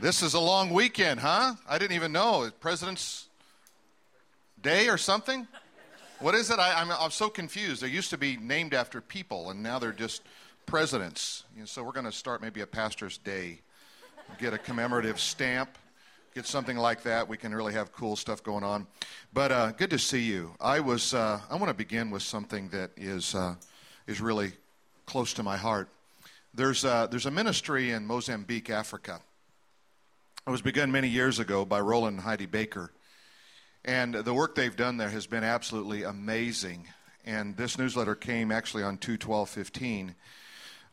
This is a long weekend, huh? I didn't even know. President's Day or something? What is it? I, am I'm, I'm so confused. They used to be named after people, and now they're just presidents. You know, so we're going to start maybe a pastor's day, get a commemorative stamp, get something like that. We can really have cool stuff going on. But uh, good to see you. I was. Uh, I want to begin with something that is uh, is really close to my heart. There's a, there's a ministry in Mozambique, Africa. It was begun many years ago by Rolland and Heidi Baker. And the work they've done there has been absolutely amazing. And this newsletter came actually on 21215.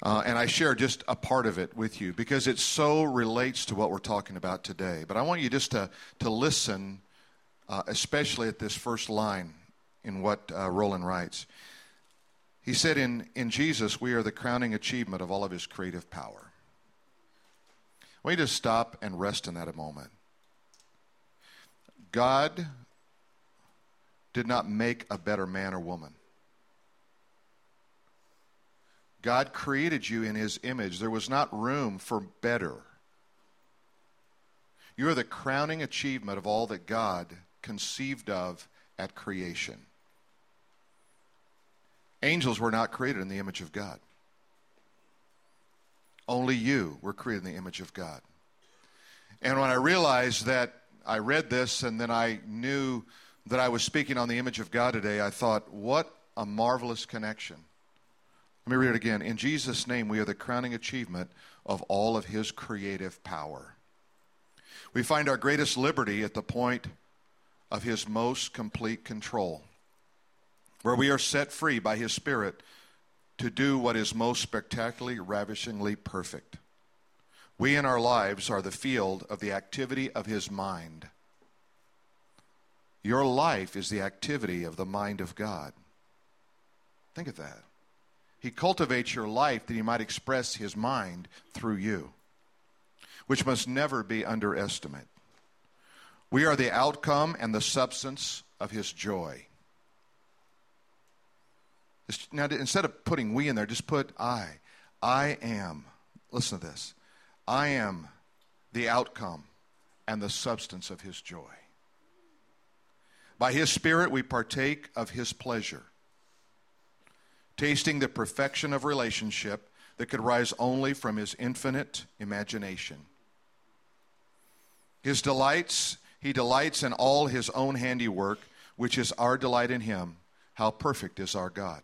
Uh, and I share just a part of it with you because it so relates to what we're talking about today. But I want you just to, to listen, uh, especially at this first line in what uh, Rolland writes. He said, in, in Jesus, we are the crowning achievement of all of his creative power. You to stop and rest in that a moment. God did not make a better man or woman. God created you in his image. There was not room for better. You are the crowning achievement of all that God conceived of at creation. Angels were not created in the image of God. Only you were created in the image of God. And when I realized that I read this and then I knew that I was speaking on the image of God today, I thought, what a marvelous connection. Let me read it again. In Jesus' name, we are the crowning achievement of all of his creative power. We find our greatest liberty at the point of his most complete control, where we are set free by his Spirit to do what is most spectacularly, ravishingly perfect. We in our lives are the field of the activity of his mind. Your life is the activity of the mind of God. Think of that. He cultivates your life that he might express his mind through you, which must never be underestimated. We are the outcome and the substance of his joy. Now, instead of putting we in there, just put I. I am. Listen to this. I am the outcome and the substance of his joy. By his Spirit, we partake of his pleasure, tasting the perfection of relationship that could rise only from his infinite imagination. His delights, he delights in all his own handiwork, which is our delight in him. How perfect is our God.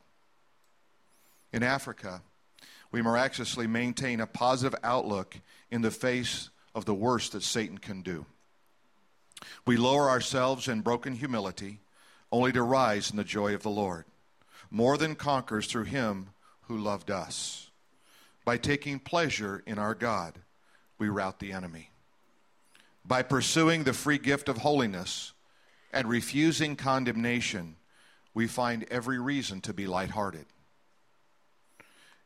In Africa, we miraculously maintain a positive outlook in the face of the worst that Satan can do. We lower ourselves in broken humility, only to rise in the joy of the Lord. More than conquers through him who loved us. By taking pleasure in our God, we rout the enemy. By pursuing the free gift of holiness and refusing condemnation, we find every reason to be lighthearted.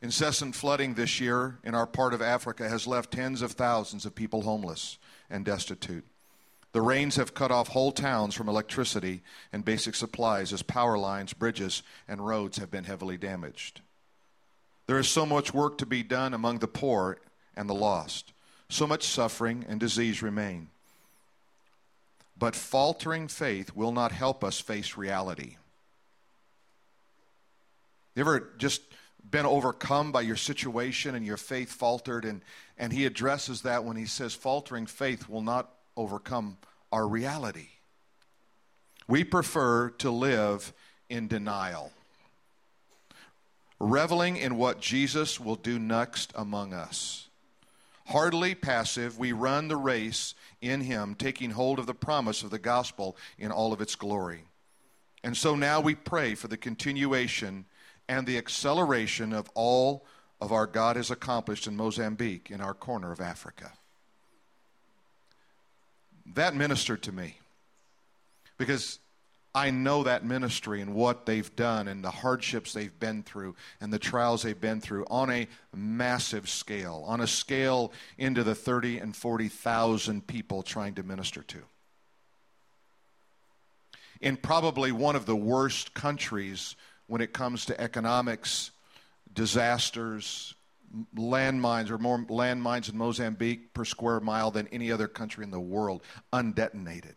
Incessant flooding this year in our part of Africa has left tens of thousands of people homeless and destitute. The rains have cut off whole towns from electricity and basic supplies as power lines, bridges, and roads have been heavily damaged. There is so much work to be done among the poor and the lost. So much suffering and disease remain. But faltering faith will not help us face reality. You ever just been overcome by your situation and your faith faltered? And, and he addresses that when he says faltering faith will not overcome our reality. We prefer to live in denial, reveling in what Jesus will do next among us. Hardly passive, we run the race in Him, taking hold of the promise of the gospel in all of its glory. And so now we pray for the continuation and the acceleration of all of our God has accomplished in Mozambique, in our corner of Africa that ministered to me because I know that ministry and what they've done and the hardships they've been through and the trials they've been through on a massive scale, on a scale into the 30 and 40,000 people trying to minister to. In probably one of the worst countries when it comes to economics, disasters, landmines or more landmines in Mozambique per square mile than any other country in the world, undetonated.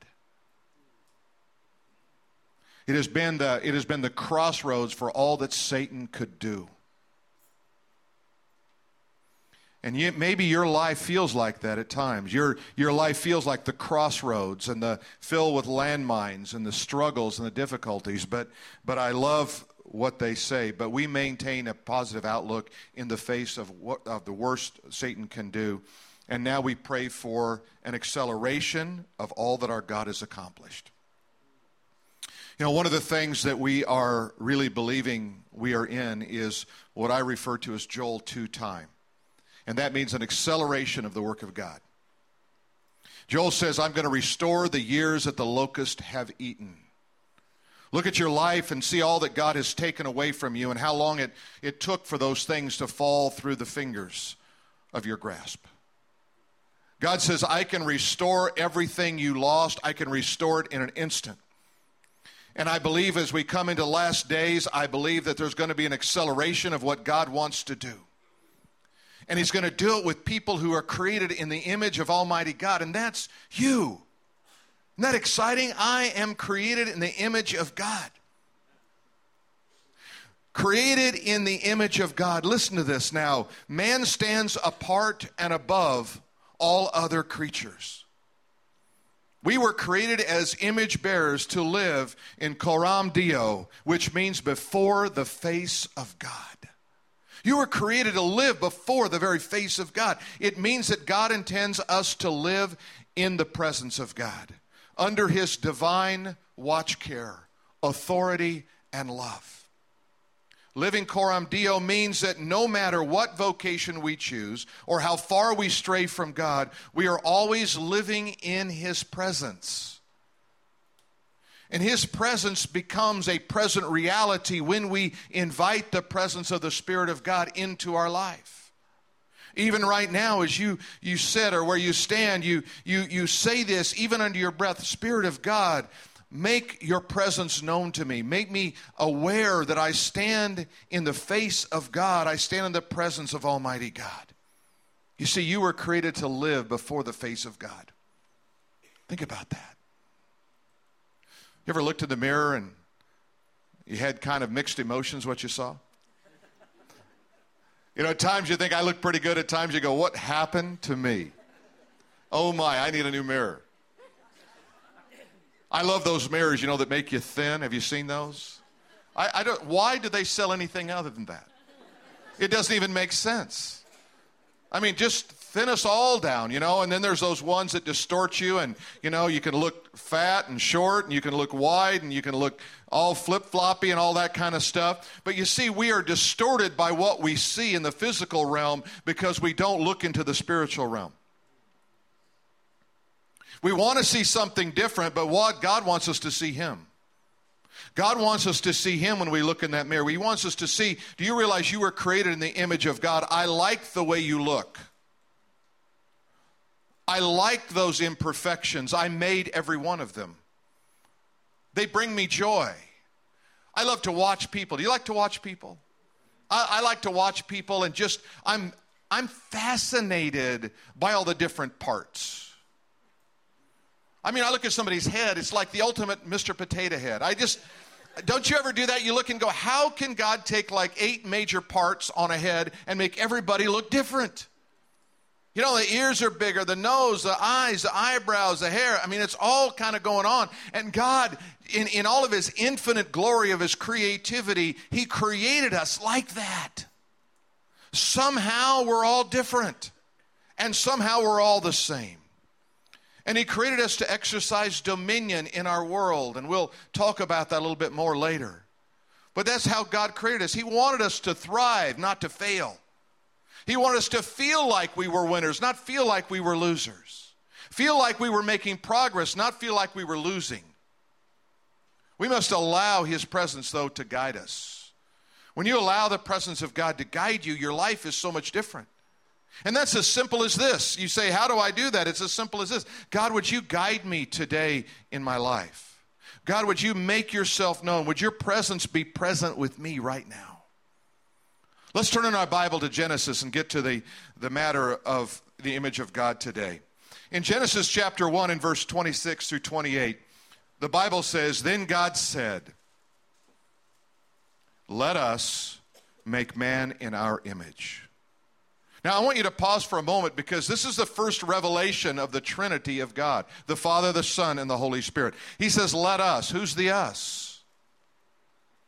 It has been the, it has been the crossroads for all that Satan could do. And you, maybe your life feels like that at times. Your, your life feels like the crossroads and the filled with landmines and the struggles and the difficulties. But, but I love what they say. But we maintain a positive outlook in the face of, what, of the worst Satan can do. And now we pray for an acceleration of all that our God has accomplished. You know, one of the things that we are really believing we are in is what I refer to as Joel 2 time. And that means an acceleration of the work of God. Joel says, I'm going to restore the years that the locust have eaten. Look at your life and see all that God has taken away from you and how long it, it took for those things to fall through the fingers of your grasp. God says, I can restore everything you lost, I can restore it in an instant. And I believe as we come into last days, I believe that there's going to be an acceleration of what God wants to do. And He's going to do it with people who are created in the image of Almighty God, and that's you. Isn't that exciting? I am created in the image of God. Created in the image of God. Listen to this now. Man stands apart and above all other creatures. We were created as image bearers to live in Coram Deo, which means before the face of God. You were created to live before the very face of God. It means that God intends us to live in the presence of God, under His divine watch care, authority, and love. Living coram deo means that no matter what vocation we choose or how far we stray from God, we are always living in His presence. And His presence becomes a present reality when we invite the presence of the Spirit of God into our life. Even right now, as you, you sit or where you stand, you, you, you say this even under your breath Spirit of God, Make your presence known to me. Make me aware that I stand in the face of God. I stand in the presence of Almighty God. You see, you were created to live before the face of God. Think about that. You ever looked in the mirror and you had kind of mixed emotions what you saw? You know, at times you think I look pretty good, at times you go, What happened to me? Oh my, I need a new mirror. I love those mirrors, you know, that make you thin. Have you seen those? I, I don't, why do they sell anything other than that? It doesn't even make sense. I mean, just thin us all down, you know, and then there's those ones that distort you, and, you know, you can look fat and short, and you can look wide, and you can look all flip floppy and all that kind of stuff. But you see, we are distorted by what we see in the physical realm because we don't look into the spiritual realm. We want to see something different, but what God wants us to see Him. God wants us to see Him when we look in that mirror. He wants us to see, do you realize you were created in the image of God? I like the way you look. I like those imperfections. I made every one of them. They bring me joy. I love to watch people. Do you like to watch people? I, I like to watch people and just, I'm, I'm fascinated by all the different parts. I mean, I look at somebody's head, it's like the ultimate Mr. Potato Head. I just, don't you ever do that? You look and go, how can God take like eight major parts on a head and make everybody look different? You know, the ears are bigger, the nose, the eyes, the eyebrows, the hair. I mean, it's all kind of going on. And God, in, in all of His infinite glory of His creativity, He created us like that. Somehow we're all different, and somehow we're all the same. And He created us to exercise dominion in our world. And we'll talk about that a little bit more later. But that's how God created us. He wanted us to thrive, not to fail. He wanted us to feel like we were winners, not feel like we were losers. Feel like we were making progress, not feel like we were losing. We must allow His presence, though, to guide us. When you allow the presence of God to guide you, your life is so much different. And that's as simple as this. You say, How do I do that? It's as simple as this God, would you guide me today in my life? God, would you make yourself known? Would your presence be present with me right now? Let's turn in our Bible to Genesis and get to the, the matter of the image of God today. In Genesis chapter 1 and verse 26 through 28, the Bible says, Then God said, Let us make man in our image. Now, I want you to pause for a moment because this is the first revelation of the Trinity of God the Father, the Son, and the Holy Spirit. He says, Let us. Who's the us?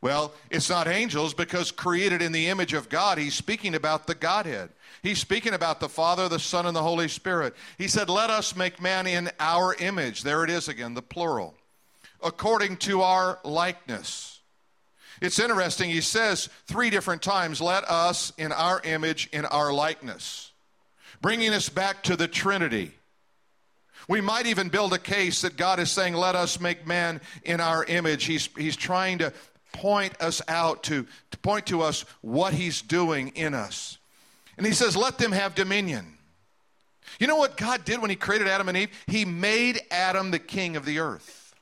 Well, it's not angels because created in the image of God, he's speaking about the Godhead. He's speaking about the Father, the Son, and the Holy Spirit. He said, Let us make man in our image. There it is again, the plural. According to our likeness. It's interesting, he says three different times, Let us in our image, in our likeness, bringing us back to the Trinity. We might even build a case that God is saying, Let us make man in our image. He's, he's trying to point us out, to, to point to us what He's doing in us. And He says, Let them have dominion. You know what God did when He created Adam and Eve? He made Adam the king of the earth,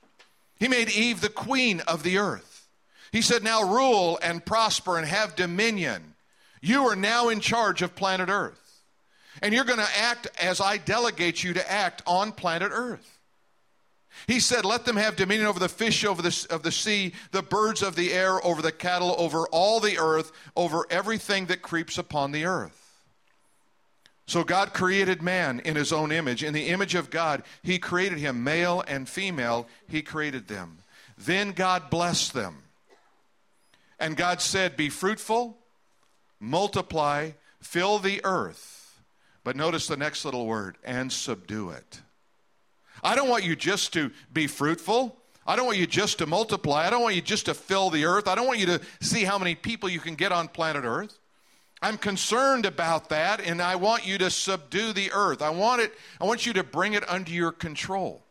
He made Eve the queen of the earth. He said, Now rule and prosper and have dominion. You are now in charge of planet Earth. And you're going to act as I delegate you to act on planet Earth. He said, Let them have dominion over the fish over the, of the sea, the birds of the air, over the cattle, over all the earth, over everything that creeps upon the earth. So God created man in his own image. In the image of God, he created him, male and female, he created them. Then God blessed them. And God said, Be fruitful, multiply, fill the earth. But notice the next little word, and subdue it. I don't want you just to be fruitful. I don't want you just to multiply. I don't want you just to fill the earth. I don't want you to see how many people you can get on planet earth. I'm concerned about that and I want you to subdue the earth. I want it I want you to bring it under your control.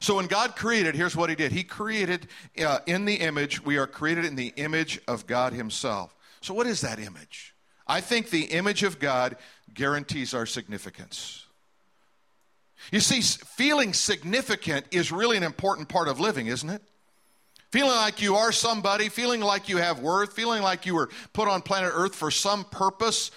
So when God created, here's what he did. He created uh, in the image, we are created in the image of God himself. So what is that image? I think the image of God guarantees our significance. You see, feeling significant is really an important part of living, isn't it? Feeling like you are somebody, feeling like you have worth, feeling like you were put on planet Earth for some purpose.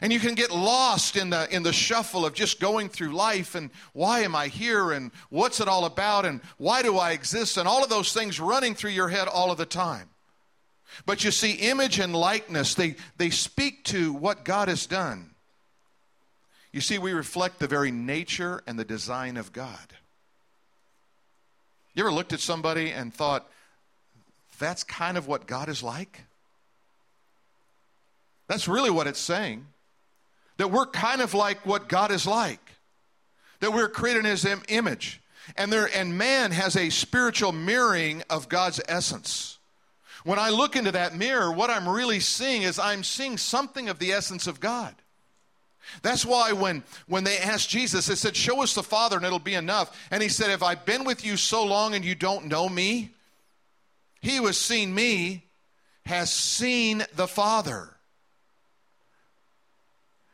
And you can get lost in the, in the shuffle of just going through life and why am I here and what's it all about and why do I exist and all of those things running through your head all of the time. But you see, image and likeness, they, they speak to what God has done. You see, we reflect the very nature and the design of God. You ever looked at somebody and thought, that's kind of what God is like? That's really what it's saying. That we're kind of like what God is like. That we're created in His image. And, there, and man has a spiritual mirroring of God's essence. When I look into that mirror, what I'm really seeing is I'm seeing something of the essence of God. That's why when, when they asked Jesus, they said, Show us the Father and it'll be enough. And he said, Have I been with you so long and you don't know me? He who has seen me has seen the Father.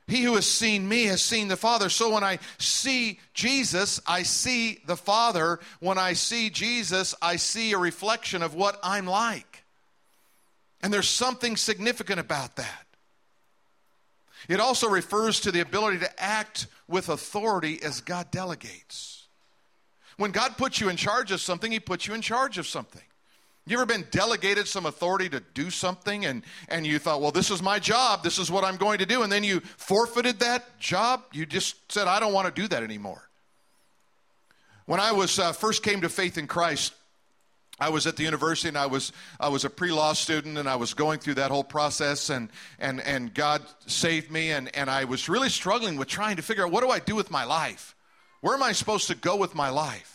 He who has seen me has seen the Father. So when I see Jesus, I see the Father. When I see Jesus, I see a reflection of what I'm like. And there's something significant about that. It also refers to the ability to act with authority as God delegates. When God puts you in charge of something, He puts you in charge of something. You ever been delegated some authority to do something and, and you thought, well, this is my job, this is what I'm going to do, and then you forfeited that job? You just said, I don't want to do that anymore. When I was uh, first came to faith in Christ, I was at the university and I was I was a pre-law student and I was going through that whole process and and and God saved me and and I was really struggling with trying to figure out what do I do with my life? Where am I supposed to go with my life?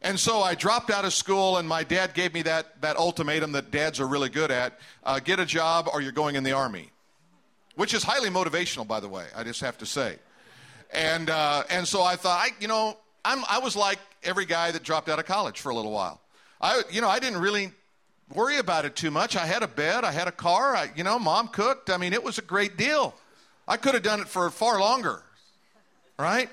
And so I dropped out of school, and my dad gave me that, that ultimatum that dads are really good at uh, get a job or you're going in the army, which is highly motivational, by the way, I just have to say. And, uh, and so I thought, I, you know, I'm, I was like every guy that dropped out of college for a little while. I, you know, I didn't really worry about it too much. I had a bed, I had a car, I, you know, mom cooked. I mean, it was a great deal. I could have done it for far longer, right?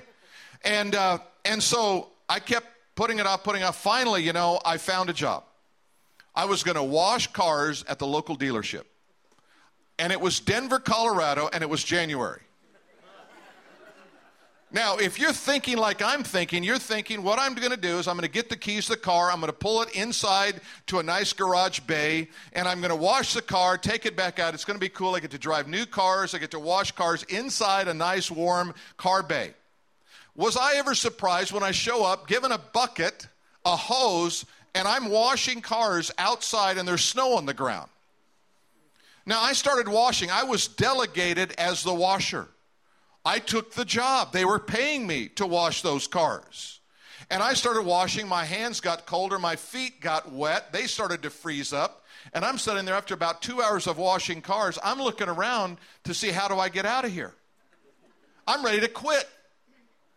And uh, and so I kept putting it off, putting it off. Finally, you know, I found a job. I was going to wash cars at the local dealership. and it was Denver, Colorado, and it was January. Now, if you're thinking like I'm thinking, you're thinking what I'm going to do is I'm going to get the keys to the car, I'm going to pull it inside to a nice garage bay, and I'm going to wash the car, take it back out. It's going to be cool. I get to drive new cars, I get to wash cars inside a nice warm car bay. Was I ever surprised when I show up given a bucket, a hose, and I'm washing cars outside and there's snow on the ground? Now, I started washing. I was delegated as the washer. I took the job. They were paying me to wash those cars. And I started washing. My hands got colder. My feet got wet. They started to freeze up. And I'm sitting there after about two hours of washing cars. I'm looking around to see how do I get out of here. I'm ready to quit.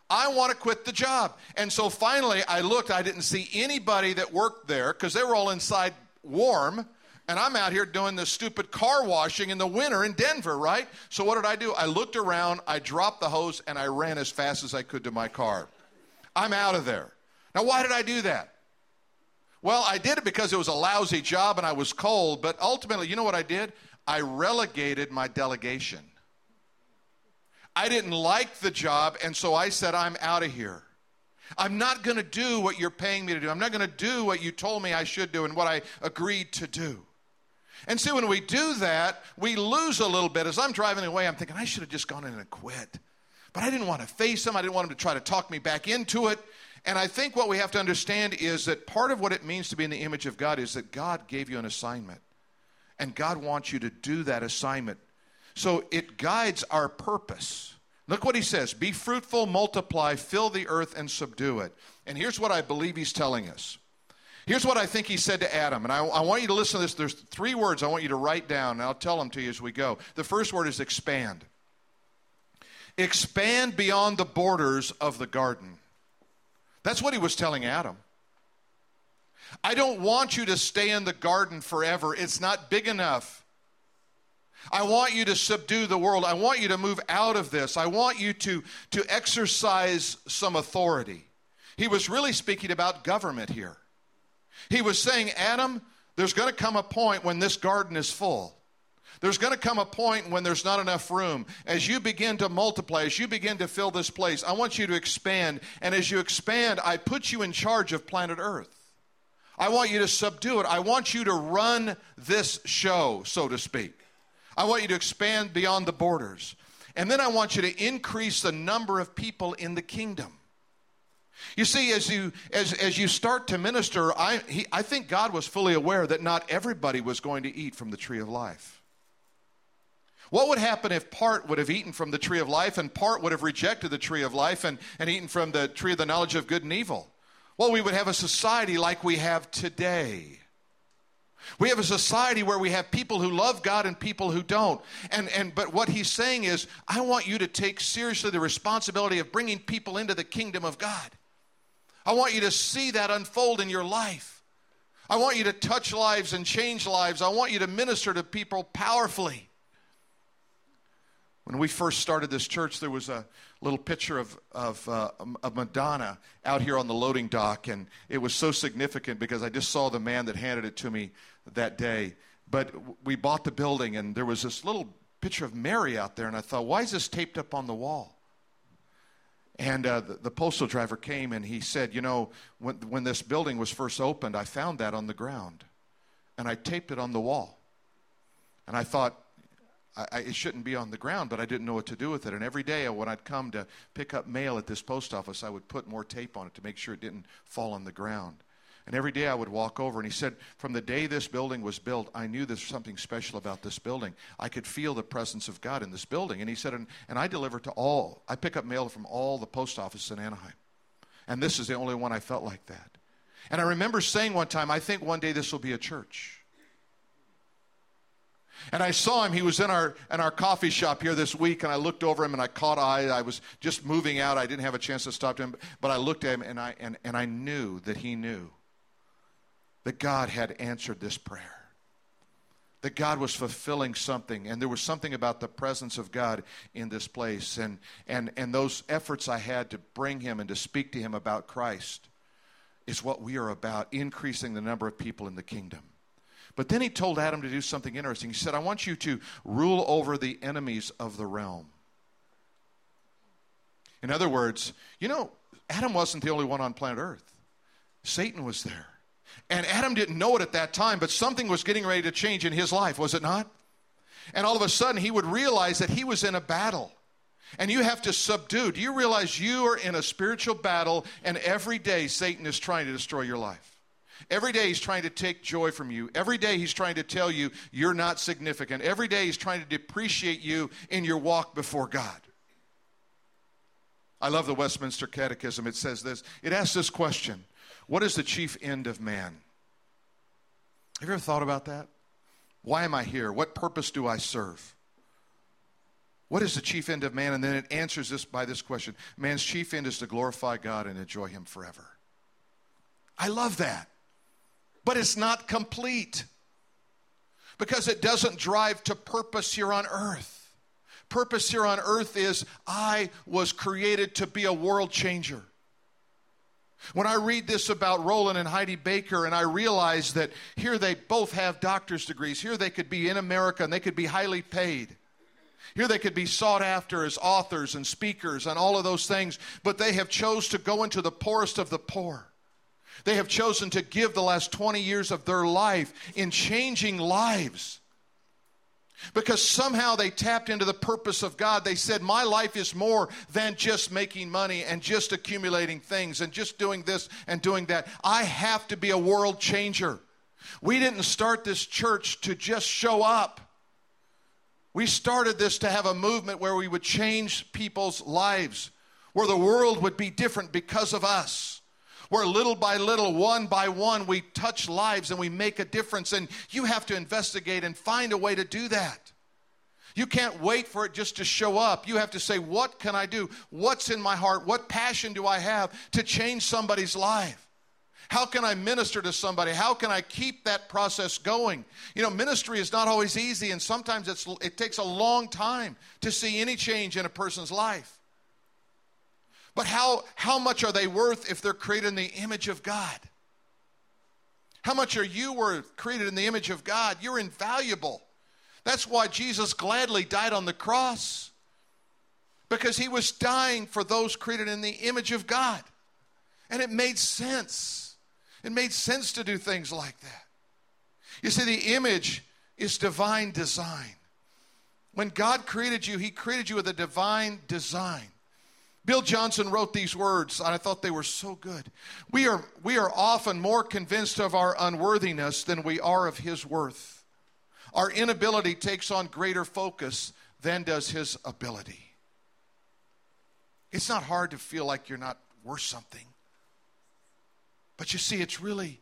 I want to quit the job. And so finally, I looked. I didn't see anybody that worked there because they were all inside warm and I'm out here doing this stupid car washing in the winter in Denver, right? So what did I do? I looked around, I dropped the hose, and I ran as fast as I could to my car. I'm out of there. Now, why did I do that? Well, I did it because it was a lousy job and I was cold, but ultimately, you know what I did? I relegated my delegation. I didn't like the job, and so I said, I'm out of here. I'm not going to do what you're paying me to do. I'm not going to do what you told me I should do and what I agreed to do. And see, when we do that, we lose a little bit. As I'm driving away, I'm thinking, I should have just gone in and quit. But I didn't want to face him. I didn't want him to try to talk me back into it. And I think what we have to understand is that part of what it means to be in the image of God is that God gave you an assignment. And God wants you to do that assignment. So it guides our purpose. Look what he says Be fruitful, multiply, fill the earth, and subdue it. And here's what I believe he's telling us Here's what I think he said to Adam, and I, I, want you to listen to this. There's three words I want you to write down, and I'll tell them to you as we go. The first word is expand. Expand beyond the borders of the garden. That's what he was telling Adam. I don't want you to stay in the garden forever, it's not big enough. I want you to subdue the world. I want you to move out of this. I want you to, to exercise some authority. He was really speaking about government here. He was saying, Adam, there's going to come a point when this garden is full. There's going to come a point when there's not enough room. As you begin to multiply, as you begin to fill this place, I want you to expand. And as you expand, I put you in charge of planet Earth. I want you to subdue it. I want you to run this show, so to speak. I want you to expand beyond the borders. And then I want you to increase the number of people in the kingdom. You see, as you as as you start to minister, I he, I think God was fully aware that not everybody was going to eat from the tree of life. What would happen if part would have eaten from the tree of life and part would have rejected the tree of life and, and eaten from the tree of the knowledge of good and evil? Well, we would have a society like we have today. We have a society where we have people who love God and people who don't. And, and but what he's saying is, I want you to take seriously the responsibility of bringing people into the kingdom of God. I want you to see that unfold in your life. I want you to touch lives and change lives. I want you to minister to people powerfully. When we first started this church, there was a little picture of, of, uh, of Madonna out here on the loading dock, and it was so significant because I just saw the man that handed it to me that day. But we bought the building, and there was this little picture of Mary out there, and I thought, why is this taped up on the wall? And uh, the, the, postal driver came and he said, You know, when, when this building was first opened, I found that on the ground and I taped it on the wall. And I thought, I, I, it shouldn't be on the ground, but I didn't know what to do with it. And every day when I'd come to pick up mail at this post office, I would put more tape on it to make sure it didn't fall on the ground. And every day I would walk over, and he said, From the day this building was built, I knew there's something special about this building. I could feel the presence of God in this building. And he said, And, and I deliver to all, I pick up mail from all the post offices in Anaheim. And this is the only one I felt like that. And I remember saying one time, I think one day this will be a church. And I saw him. He was in our in our coffee shop here this week, and I looked over him and I caught eye. I was just moving out. I didn't have a chance to stop to him, but I looked at him and I and, and I knew that he knew that God had answered this prayer. That God was fulfilling something, and there was something about the presence of God in this place. And, and, and those efforts I had to bring him and to speak to him about Christ is what we are about increasing the number of people in the kingdom. But then he told Adam to do something interesting. He said, I want you to rule over the enemies of the realm. In other words, you know, Adam wasn't the only one on planet Earth, Satan was there. And Adam didn't know it at that time, but something was getting ready to change in his life, was it not? And all of a sudden, he would realize that he was in a battle. And you have to subdue. Do you realize you are in a spiritual battle, and every day Satan is trying to destroy your life? Every day he's trying to take joy from you. Every day he's trying to tell you you're not significant. Every day he's trying to depreciate you in your walk before God. I love the Westminster Catechism. It says this it asks this question What is the chief end of man? Have you ever thought about that? Why am I here? What purpose do I serve? What is the chief end of man? And then it answers this by this question Man's chief end is to glorify God and enjoy Him forever. I love that. But it's not complete because it doesn't drive to purpose here on earth. Purpose here on earth is I was created to be a world changer. When I read this about Rolland and Heidi Baker, and I realize that here they both have doctor's degrees, here they could be in America and they could be highly paid. Here they could be sought after as authors and speakers and all of those things, but they have chose to go into the poorest of the poor. They have chosen to give the last 20 years of their life in changing lives. Because somehow they tapped into the purpose of God. They said, My life is more than just making money and just accumulating things and just doing this and doing that. I have to be a world changer. We didn't start this church to just show up. We started this to have a movement where we would change people's lives, where the world would be different because of us where little by little, one by one, we touch lives and we make a difference. And you have to investigate and find a way to do that. You can't wait for it just to show up. You have to say, What can I do? What's in my heart? What passion do I have to change somebody's life? How can I minister to somebody? How can I keep that process going? You know, ministry is not always easy, and sometimes it's it takes a long time to see any change in a person's life. But how, how much are they worth if they're created in the image of God? How much are you worth created in the image of God? You're invaluable. That's why Jesus gladly died on the cross because he was dying for those created in the image of God. And it made sense. It made sense to do things like that. You see, the image is divine design. When God created you, he created you with a divine design. Bill Johnson wrote these words, and I thought they were so good. We are, we are often more convinced of our unworthiness than we are of his worth. Our inability takes on greater focus than does his ability. It's not hard to feel like you're not worth something. But you see, it's really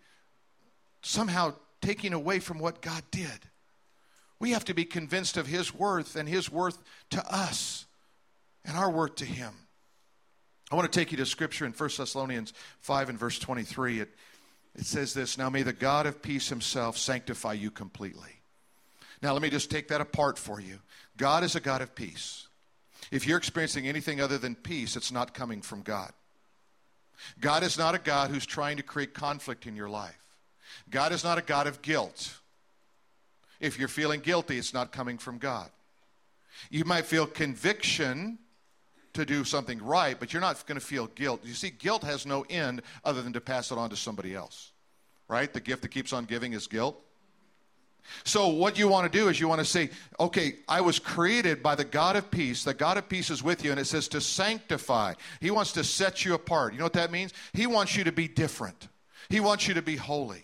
somehow taking away from what God did. We have to be convinced of his worth and his worth to us and our worth to him. I want to take you to scripture in 1 Thessalonians 5 and verse 23. It, it says this Now may the God of peace himself sanctify you completely. Now, let me just take that apart for you. God is a God of peace. If you're experiencing anything other than peace, it's not coming from God. God is not a God who's trying to create conflict in your life. God is not a God of guilt. If you're feeling guilty, it's not coming from God. You might feel conviction to do something right, but you're not going to feel guilt. You see, guilt has no end other than to pass it on to somebody else, right? The gift that keeps on giving is guilt. So, what you want to do is you want to say, okay, I was created by the God of peace. The God of peace is with you, and it says to sanctify. He wants to set you apart. You know what that means? He wants you to be different, He wants you to be holy.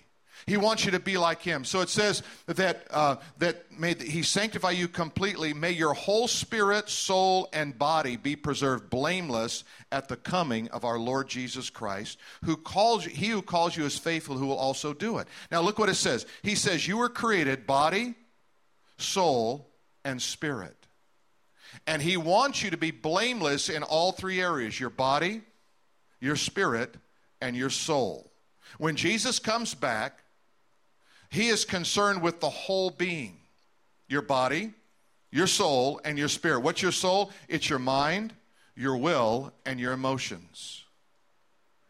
He wants you to be like him. So it says that uh, that may he sanctify you completely. May your whole spirit, soul, and body be preserved blameless at the coming of our Lord Jesus Christ, who calls you, he who calls you is faithful, who will also do it. Now look what it says. He says you were created body, soul, and spirit. And he wants you to be blameless in all three areas your body, your spirit, and your soul. When Jesus comes back, he is concerned with the whole being your body, your soul, and your spirit. What's your soul? It's your mind, your will, and your emotions.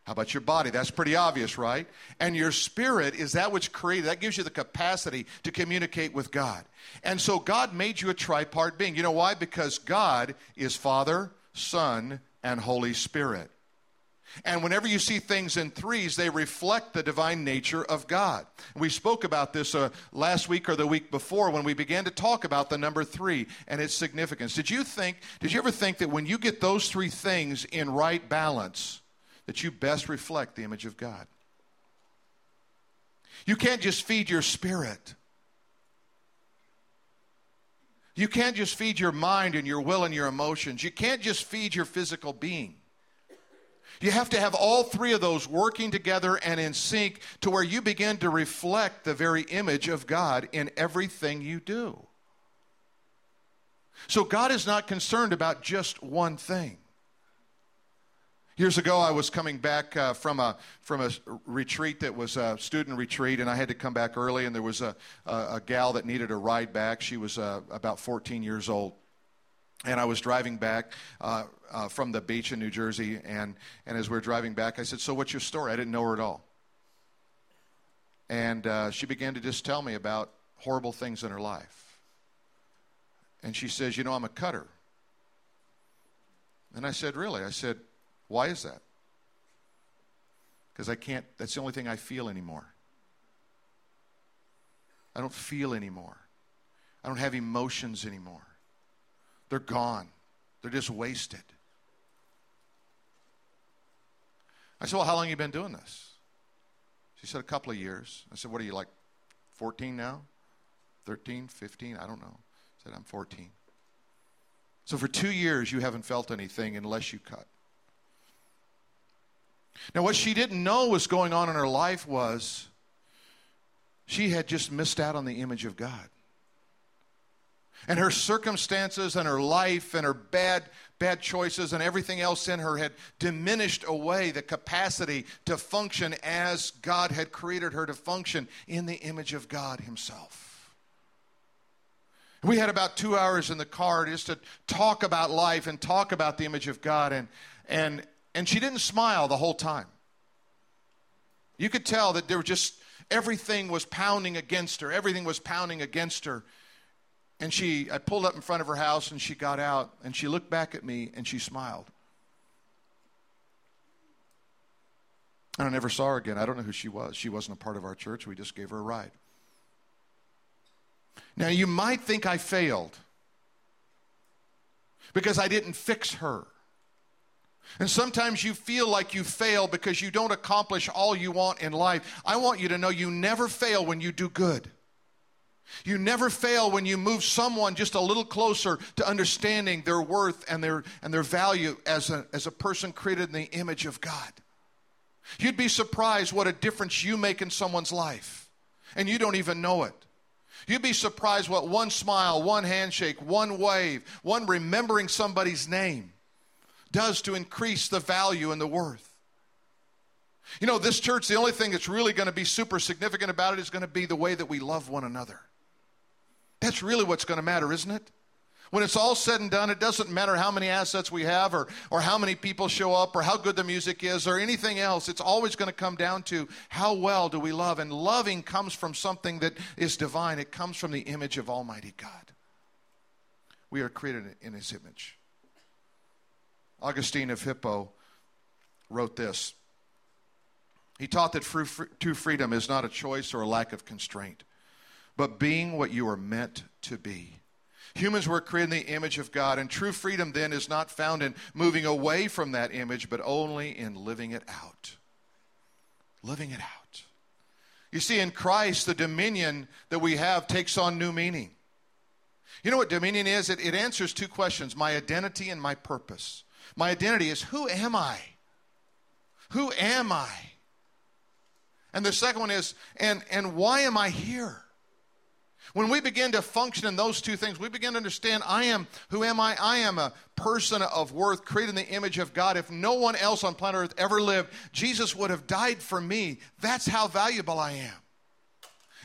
How about your body? That's pretty obvious, right? And your spirit is that which created, that gives you the capacity to communicate with God. And so God made you a tripart being. You know why? Because God is Father, Son, and Holy Spirit. And whenever you see things in threes, they reflect the divine nature of God. We spoke about this uh, last week or the week before when we began to talk about the number three and its significance. Did you think, did you ever think that when you get those three things in right balance, that you best reflect the image of God? You can't just feed your spirit. You can't just feed your mind and your will and your emotions. You can't just feed your physical being. You have to have all three of those working together and in sync to where you begin to reflect the very image of God in everything you do. So God is not concerned about just one thing. Years ago, I was coming back uh, from a from a retreat that was a student retreat, and I had to come back early. And there was a a, a gal that needed a ride back. She was uh, about 14 years old, and I was driving back uh, uh, from the beach in New Jersey, and, and as we were driving back, I said, So what's your story? I didn't know her at all. And uh, she began to just tell me about horrible things in her life. And she says, You know, I'm a cutter. And I said, Really? I said, Why is that? Because I can't, that's the only thing I feel anymore. I don't feel anymore. I don't have emotions anymore. They're gone. They're just wasted. I said, Well, how long have you been doing this? She said, A couple of years. I said, What are you, like 14 now? 13, 15? I don't know. I said, I'm 14. So for two years, you haven't felt anything unless you cut. Now, what she didn't know was going on in her life was she had just missed out on the image of God and her circumstances and her life and her bad bad choices and everything else in her had diminished away the capacity to function as God had created her to function in the image of God himself. We had about 2 hours in the car just to talk about life and talk about the image of God and and and she didn't smile the whole time. You could tell that there was just everything was pounding against her. Everything was pounding against her. And she, I pulled up in front of her house and she got out and she looked back at me and she smiled. And I never saw her again. I don't know who she was. She wasn't a part of our church. We just gave her a ride. Now, you might think I failed because I didn't fix her. And sometimes you feel like you fail because you don't accomplish all you want in life. I want you to know you never fail when you do good. You never fail when you move someone just a little closer to understanding their worth and their, and their value as a, as a person created in the image of God. You'd be surprised what a difference you make in someone's life, and you don't even know it. You'd be surprised what one smile, one handshake, one wave, one remembering somebody's name does to increase the value and the worth. You know, this church, the only thing that's really going to be super significant about it is going to be the way that we love one another. That's really what's going to matter, isn't it? When it's all said and done, it doesn't matter how many assets we have or, or how many people show up or how good the music is or anything else. It's always going to come down to how well do we love. And loving comes from something that is divine, it comes from the image of Almighty God. We are created in His image. Augustine of Hippo wrote this. He taught that true freedom is not a choice or a lack of constraint but being what you are meant to be. Humans were created in the image of God, and true freedom then is not found in moving away from that image, but only in living it out. Living it out. You see, in Christ, the dominion that we have takes on new meaning. You know what dominion is? It, it answers two questions my identity and my purpose. My identity is who am I? Who am I? And the second one is, and, and why am I here? When we begin to function in those two things, we begin to understand I am, who am I? I am a person of worth created in the image of God. If no one else on planet Earth ever lived, Jesus would have died for me. That's how valuable I am.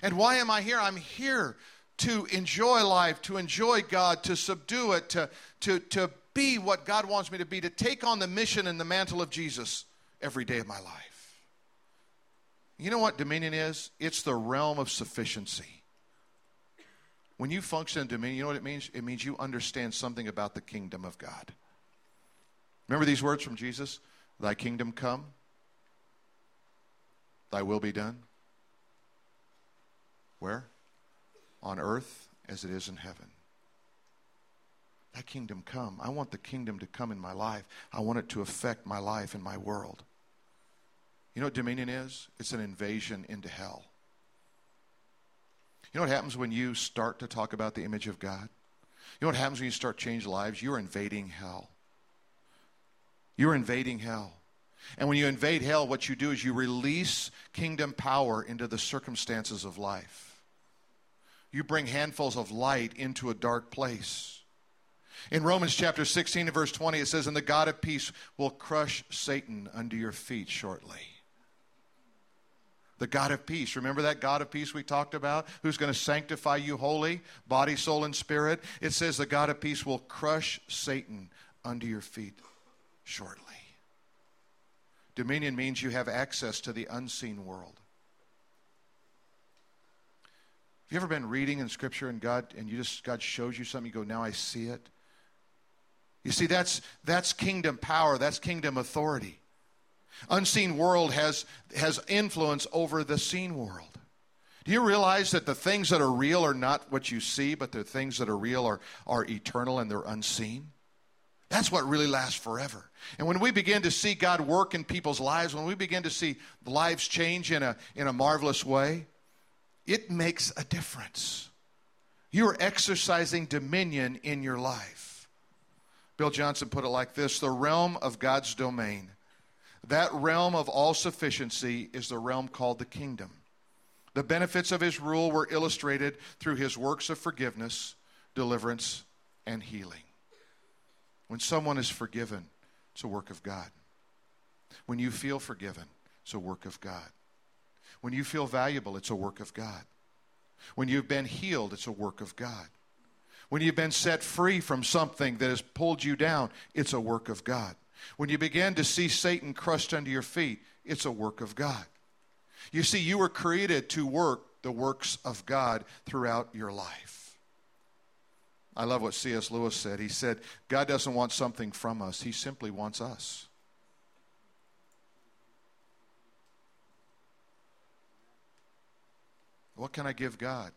And why am I here? I'm here to enjoy life, to enjoy God, to subdue it, to, to, to be what God wants me to be, to take on the mission and the mantle of Jesus every day of my life. You know what dominion is? It's the realm of sufficiency. When you function in dominion, you know what it means? It means you understand something about the kingdom of God. Remember these words from Jesus? Thy kingdom come, thy will be done. Where? On earth as it is in heaven. Thy kingdom come. I want the kingdom to come in my life. I want it to affect my life and my world. You know what dominion is? It's an invasion into hell. You know what happens when you start to talk about the image of God? You know what happens when you start change lives? You're invading hell. You're invading hell. And when you invade hell, what you do is you release kingdom power into the circumstances of life. You bring handfuls of light into a dark place. In Romans chapter 16 and verse 20, it says, And the God of peace will crush Satan under your feet shortly. The God of peace. Remember that God of peace we talked about? Who's going to sanctify you wholly, body, soul, and spirit? It says the God of peace will crush Satan under your feet shortly. Dominion means you have access to the unseen world. Have you ever been reading in Scripture and God and you just God shows you something, you go, now I see it? You see, that's that's kingdom power, that's kingdom authority. Unseen world has, has influence over the seen world. Do you realize that the things that are real are not what you see, but the things that are real are, are eternal and they're unseen? That's what really lasts forever. And when we begin to see God work in people's lives, when we begin to see lives change in a, in a marvelous way, it makes a difference. You are exercising dominion in your life. Bill Johnson put it like this the realm of God's domain that realm of all sufficiency is the realm called the kingdom. The benefits of his rule were illustrated through his works of forgiveness, deliverance, and healing. When someone is forgiven, it's a work of God. When you feel forgiven, it's a work of God. When you feel valuable, it's a work of God. When you've been healed, it's a work of God. When you've been set free from something that has pulled you down, it's a work of God. When you begin to see Satan crushed under your feet, it's a work of God. You see, you were created to work the works of God throughout your life. I love what C.S. Lewis said. He said, God doesn't want something from us, He simply wants us. What can I give God?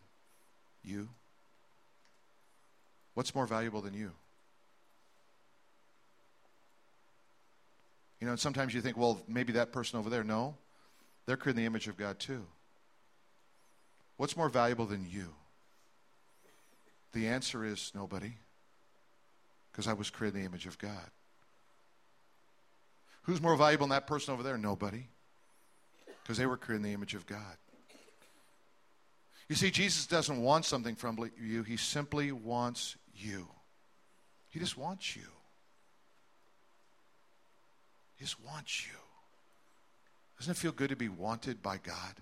You. What's more valuable than you? You know, and sometimes you think, well, maybe that person over there. No, they're created in the image of God too. What's more valuable than you? The answer is nobody, because I was created in the image of God. Who's more valuable than that person over there? Nobody, because they were created in the image of God. You see, Jesus doesn't want something from you, He simply wants you. He just wants you. He just wants you. Doesn't it feel good to be wanted by God?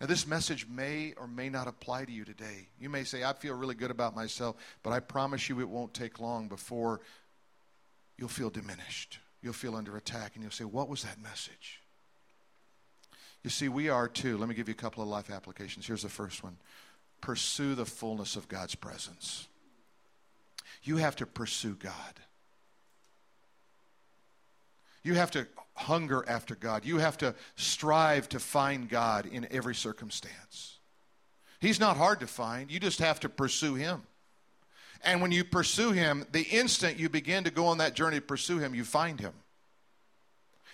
Now, this message may or may not apply to you today. You may say, I feel really good about myself, but I promise you it won't take long before you'll feel diminished. You'll feel under attack, and you'll say, What was that message? You see, we are too. Let me give you a couple of life applications. Here's the first one pursue the fullness of God's presence. You have to pursue God. You have to hunger after God. You have to strive to find God in every circumstance. He's not hard to find, you just have to pursue Him. And when you pursue Him, the instant you begin to go on that journey to pursue Him, you find Him.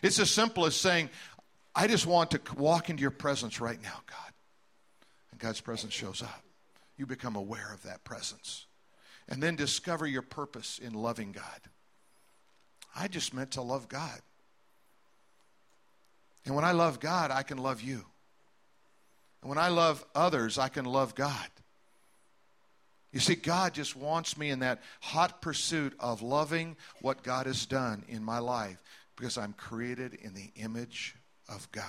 It's as simple as saying, I just want to walk into your presence right now, God. And God's presence shows up. You become aware of that presence. And then discover your purpose in loving God. I just meant to love God. And when I love God, I can love you. And when I love others, I can love God. You see, God just wants me in that hot pursuit of loving what God has done in my life because I'm created in the image of God.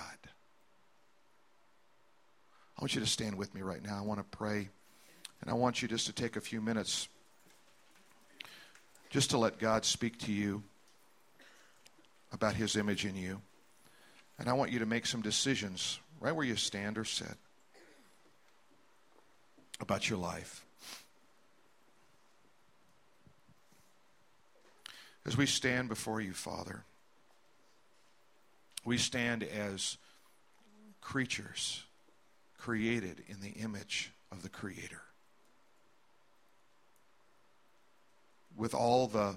I want you to stand with me right now. I want to pray. And I want you just to take a few minutes just to let God speak to you. about His image in you. And I want you to make some decisions right where you stand or sit about your life. As we stand before you, Father, we stand as creatures created in the image of the Creator. With all the,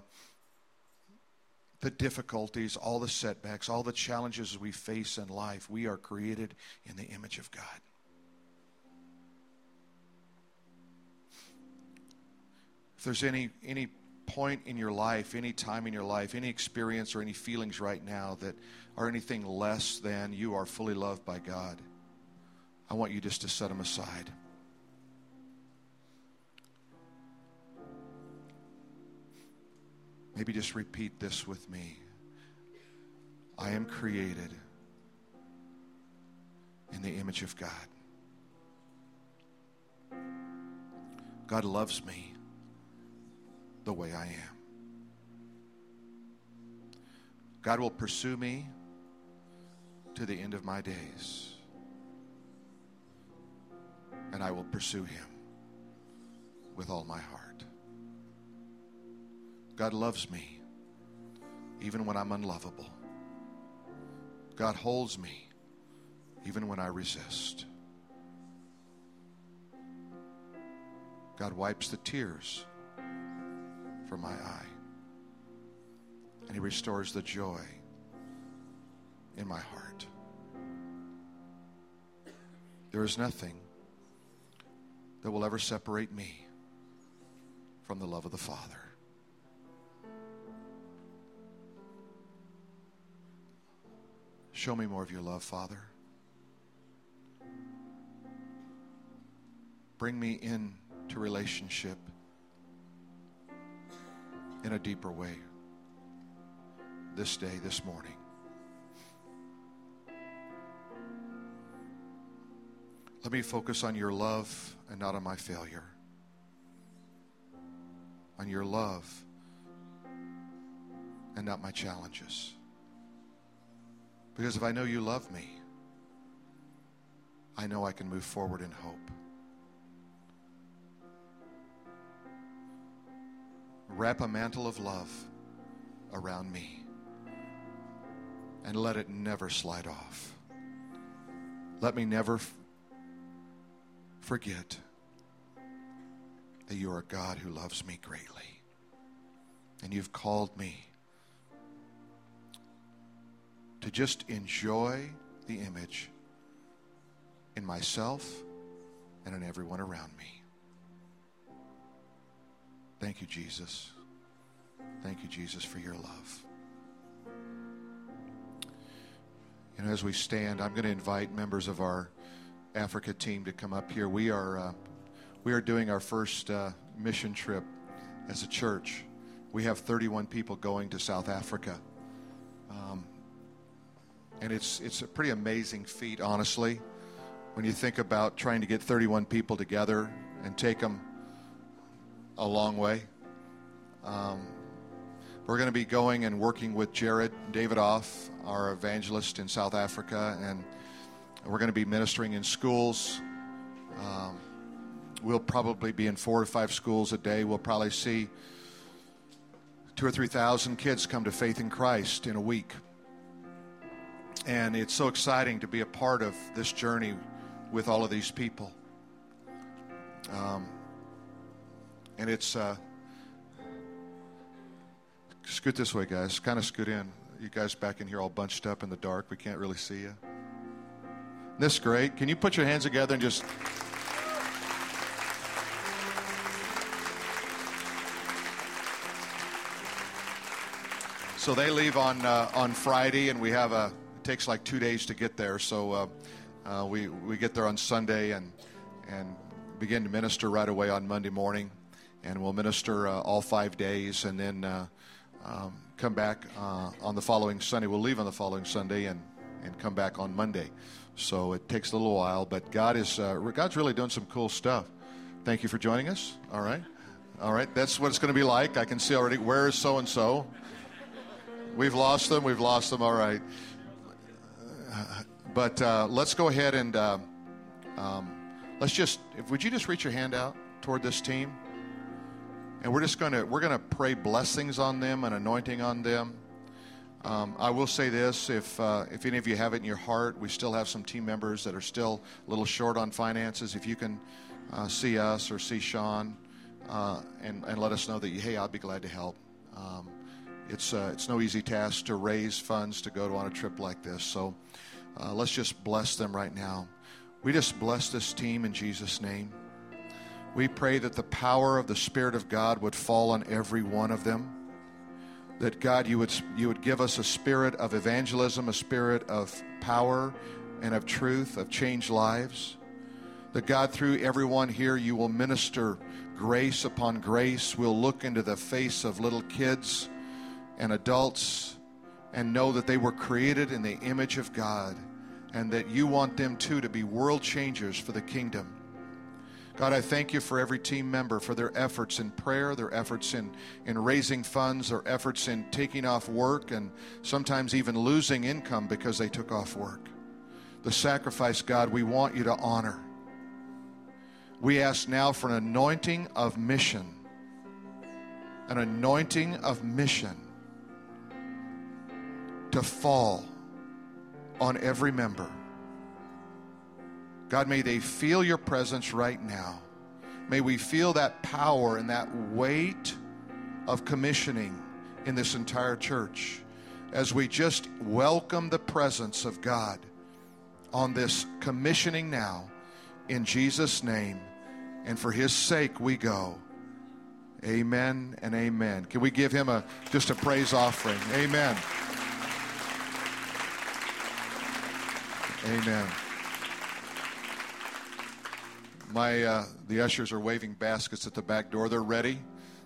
the difficulties, all the setbacks, all the challenges we face in life, we are created in the image of God. If there's any, any point in your life, any time in your life, any experience or any feelings right now that are anything less than you are fully loved by God, I want you just to set them aside. Maybe just repeat this with me. I am created in the image of God. God loves me the way I am. God will pursue me to the end of my days. And I will pursue him with all my heart. God loves me even when I'm unlovable. God holds me even when I resist. God wipes the tears from my eye. And He restores the joy in my heart. There is nothing that will ever separate me from the love of the Father. Show me more of your love, Father. Bring me into relationship in a deeper way this day, this morning. Let me focus on your love and not on my failure. On your love and not my challenges. Because if I know you love me, I know I can move forward in hope. Wrap a mantle of love around me and let it never slide off. Let me never f- forget that you are a God who loves me greatly. And you've called me to just enjoy the image in myself and in everyone around me. Thank you, Jesus. Thank you, Jesus, for your love. Know, as we stand, I'm going to invite members of our Africa team to come up here. We are uh, we are doing our first uh, mission trip as a church. We have 31 people going to South Africa, um, and it's it's a pretty amazing feat, honestly, when you think about trying to get 31 people together and take them a long way. Um, we're going to be going and working with Jared Davidoff, our evangelist in South Africa, and we're going to be ministering in schools. Um, we'll probably be in four or five schools a day. We'll probably see two or three thousand kids come to faith in Christ in a week. And it's so exciting to be a part of this journey with all of these people. Um, and it's uh, scoot this way, guys. Kind of scoot in. You guys back in here all bunched up in the dark. We can't really see you. This is great. Can you put your hands together and just. So they leave on uh, on Friday, and we have a. Takes like two days to get there. So uh, uh, we we get there on Sunday and and begin to minister right away on Monday morning and we'll minister uh, all five days and then uh, um, come back on the following Sunday. We'll leave on the following Sunday and, and come back on Monday. So it takes a little while, but God is God's really doing some cool stuff. Thank you for joining us. All right, all right. That's what it's going to be like. I can see already. Where is so and so? We've lost them. We've lost them. All right. But uh, let's go ahead and uh, um, let's just. If, would you just reach your hand out toward this team? And we're just going to we're going to pray blessings on them and anointing on them. Um, I will say this: if uh, if any of you have it in your heart, we still have some team members that are still a little short on finances. If you can uh, see us or see Sean uh, and and let us know that you, hey, I'd be glad to help. Um, it's uh, it's no easy task to raise funds to go on a trip like this. So uh, let's just bless them right now. We just bless this team in Jesus' name. We pray that the power of the Spirit of God would fall on every one of them. That God, you would, you would give us a spirit of evangelism, a spirit of power and of truth, of changed lives. That God, through everyone here, you will minister grace upon grace. We'll look into the face of little kids and adults and know that they were created in the image of God and that you want them too to be world changers for the kingdom. God, I thank you for every team member for their efforts in prayer, their efforts in, in raising funds, their efforts in taking off work, and sometimes even losing income because they took off work. The sacrifice, God, we want you to honor. We ask now for an anointing of mission. An anointing of mission to fall on every member. God, may they feel your presence right now. May we feel that power and that weight of commissioning in this entire church as we just welcome the presence of God on this commissioning now. In Jesus' name and for his sake we go. Amen and amen. Can we give him a just a praise offering? Amen. Amen. My uh, the ushers are waving baskets at the back door. They're ready.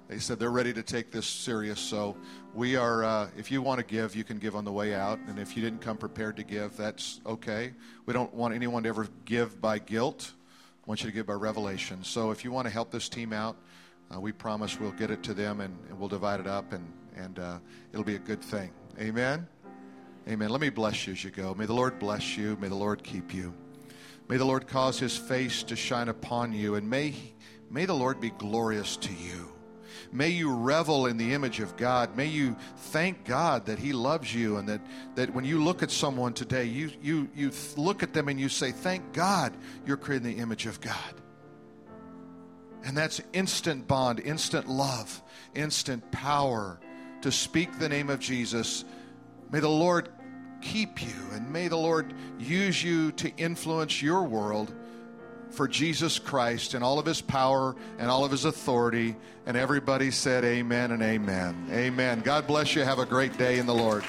They said they're ready to take this serious. So we are. Uh, if you want to give, you can give on the way out. And if you didn't come prepared to give, that's okay. We don't want anyone to ever give by guilt. I want you to give by revelation. So if you want to help this team out, uh, we promise we'll get it to them and, and we'll divide it up and and uh, it'll be a good thing. Amen. Amen. Let me bless you as you go. May the Lord bless you. May the Lord keep you. May the Lord cause his face to shine upon you, and may, may the Lord be glorious to you. May you revel in the image of God. May you thank God that He loves you and that, that when you look at someone today, you, you, you look at them and you say, Thank God you're created in the image of God. And that's instant bond, instant love, instant power to speak the name of Jesus. May the Lord keep you, and may the Lord use you to influence your world for Jesus Christ and all of his power and all of his authority. And everybody said, Amen and amen. Amen. God bless you. Have a great day in the Lord.